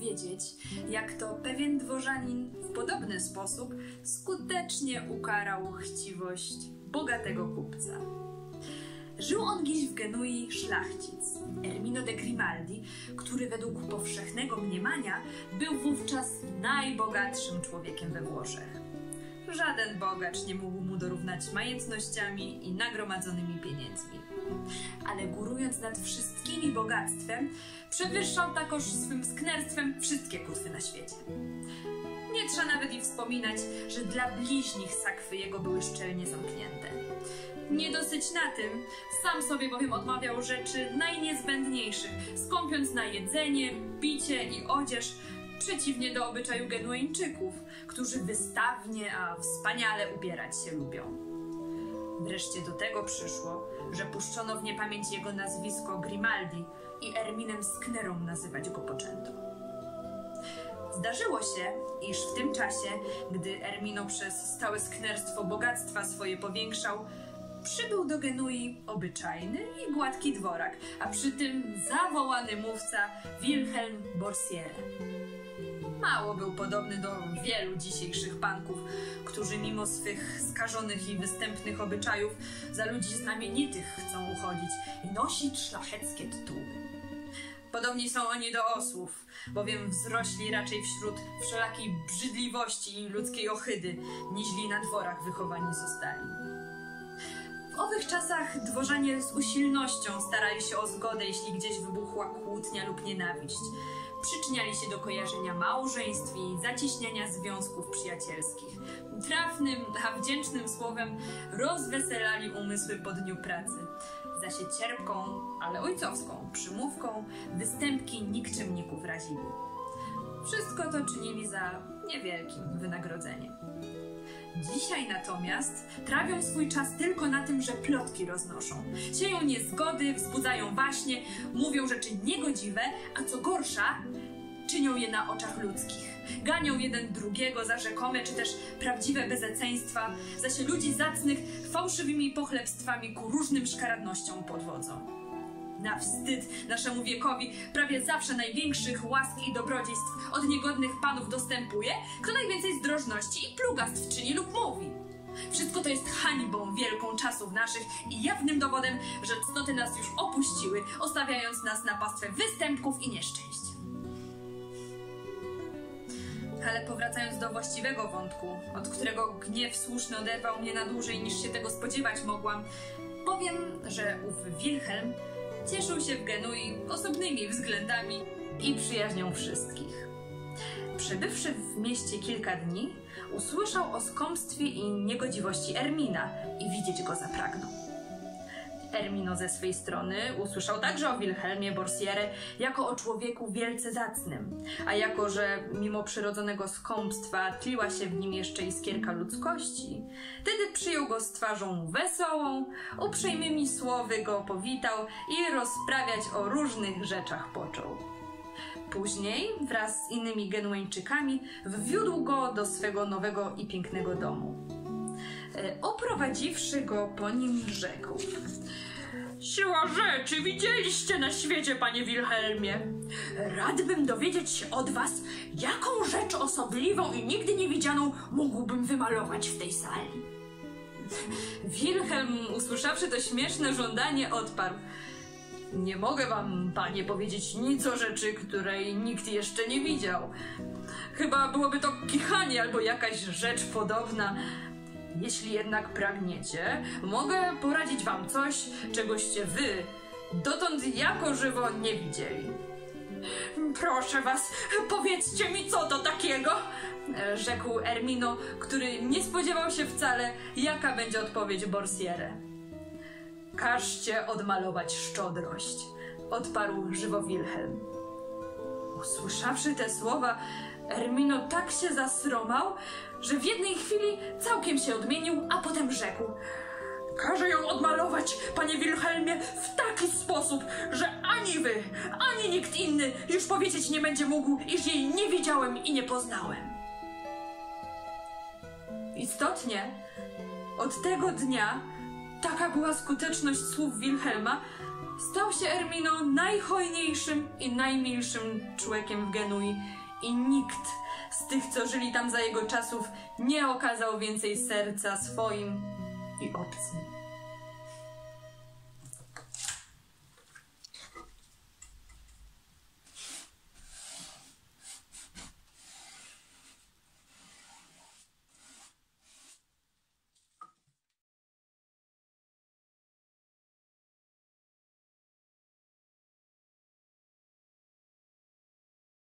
opowiedzieć, jak to pewien dworzanin w podobny sposób skutecznie ukarał chciwość bogatego kupca. Żył on gdzieś w Genui szlachcic, Ermino de Grimaldi, który według powszechnego mniemania był wówczas najbogatszym człowiekiem we Włoszech. Żaden bogacz nie mógł mu dorównać majątnościami i nagromadzonymi pieniędzmi. Ale górując nad wszystkimi bogactwem, przewyższał takoż swym sknerstwem wszystkie kutwy na świecie. Nie trzeba nawet i wspominać, że dla bliźnich sakwy jego były szczelnie zamknięte. Nie dosyć na tym, sam sobie bowiem odmawiał rzeczy najniezbędniejszych, skąpiąc na jedzenie, picie i odzież, przeciwnie do obyczaju Genueńczyków, którzy wystawnie, a wspaniale ubierać się lubią. Wreszcie do tego przyszło, że puszczono w niepamięć jego nazwisko Grimaldi i Erminem Sknerą nazywać go poczęto. Zdarzyło się, iż w tym czasie, gdy Ermino przez stałe sknerstwo bogactwa swoje powiększał, przybył do Genui obyczajny i gładki dworak, a przy tym zawołany mówca Wilhelm Borsiere. Mało był podobny do wielu dzisiejszych panków, którzy mimo swych skażonych i występnych obyczajów za ludzi znamienitych chcą uchodzić i nosić szlacheckie tytuły. Podobni są oni do osłów, bowiem wzrośli raczej wśród wszelakiej brzydliwości i ludzkiej ohydy, niźli na dworach wychowani zostali. W owych czasach dworzanie z usilnością starali się o zgodę, jeśli gdzieś wybuchła kłótnia lub nienawiść. Przyczyniali się do kojarzenia małżeństw i zacieśniania związków przyjacielskich. Trafnym, a wdzięcznym słowem rozweselali umysły po dniu pracy. Za się cierpką, ale ojcowską przymówką występki nikczemników razili. Wszystko to czynili za niewielkim wynagrodzeniem. Dzisiaj natomiast trawią swój czas tylko na tym, że plotki roznoszą. Sieją niezgody, wzbudzają waśnie, mówią rzeczy niegodziwe, a co gorsza, czynią je na oczach ludzkich. Ganią jeden drugiego za rzekome czy też prawdziwe bezeceństwa, zaś ludzi zacnych fałszywymi pochlebstwami ku różnym szkaradnościom podwodzą. Na wstyd naszemu wiekowi prawie zawsze największych łask i dobrodziejstw od niegodnych panów dostępuje, kto najwięcej zdrożności i plugastw czyni lub mówi. Wszystko to jest hańbą wielką czasów naszych i jawnym dowodem, że cnoty nas już opuściły, ostawiając nas na pastwę występków i nieszczęść. Ale powracając do właściwego wątku, od którego gniew słuszny oderwał mnie na dłużej niż się tego spodziewać mogłam, powiem, że ów Wilhelm cieszył się w Genui osobnymi względami i przyjaźnią wszystkich. Przebywszy w mieście kilka dni, usłyszał o skąpstwie i niegodziwości Ermina i widzieć go zapragnął. Ermino ze swej strony usłyszał także o Wilhelmie Borsiere jako o człowieku wielce zacnym, a jako, że mimo przyrodzonego skąpstwa tliła się w nim jeszcze iskierka ludzkości, wtedy przyjął go z twarzą wesołą, uprzejmymi słowy go powitał i rozprawiać o różnych rzeczach począł. Później, wraz z innymi Genueńczykami, wwiódł go do swego nowego i pięknego domu. E, Oprowadziwszy go po nim, rzekł: Siła rzeczy widzieliście na świecie, panie Wilhelmie. Radbym dowiedzieć się od was, jaką rzecz osobliwą i nigdy nie widzianą mógłbym wymalować w tej sali. Wilhelm, usłyszawszy to śmieszne żądanie, odparł: Nie mogę wam, panie, powiedzieć nic o rzeczy, której nikt jeszcze nie widział. Chyba byłoby to kichanie albo jakaś rzecz podobna. Jeśli jednak pragniecie, mogę poradzić wam coś, czegoście wy dotąd jako żywo nie widzieli. Proszę was, powiedzcie mi, co to takiego? Rzekł Ermino, który nie spodziewał się wcale, jaka będzie odpowiedź Borsiere. Każcie odmalować szczodrość, odparł żywo Wilhelm. Usłyszawszy te słowa, Ermino tak się zasromał, że w jednej chwili całkiem się odmienił, a potem rzekł. Każę ją odmalować, panie Wilhelmie, w taki sposób, że ani wy, ani nikt inny już powiedzieć nie będzie mógł, iż jej nie widziałem i nie poznałem. Istotnie, od tego dnia taka była skuteczność słów Wilhelma, Stał się Ermino najhojniejszym i najmilszym człowiekiem w Genui i nikt z tych, co żyli tam za jego czasów, nie okazał więcej serca swoim i obcym.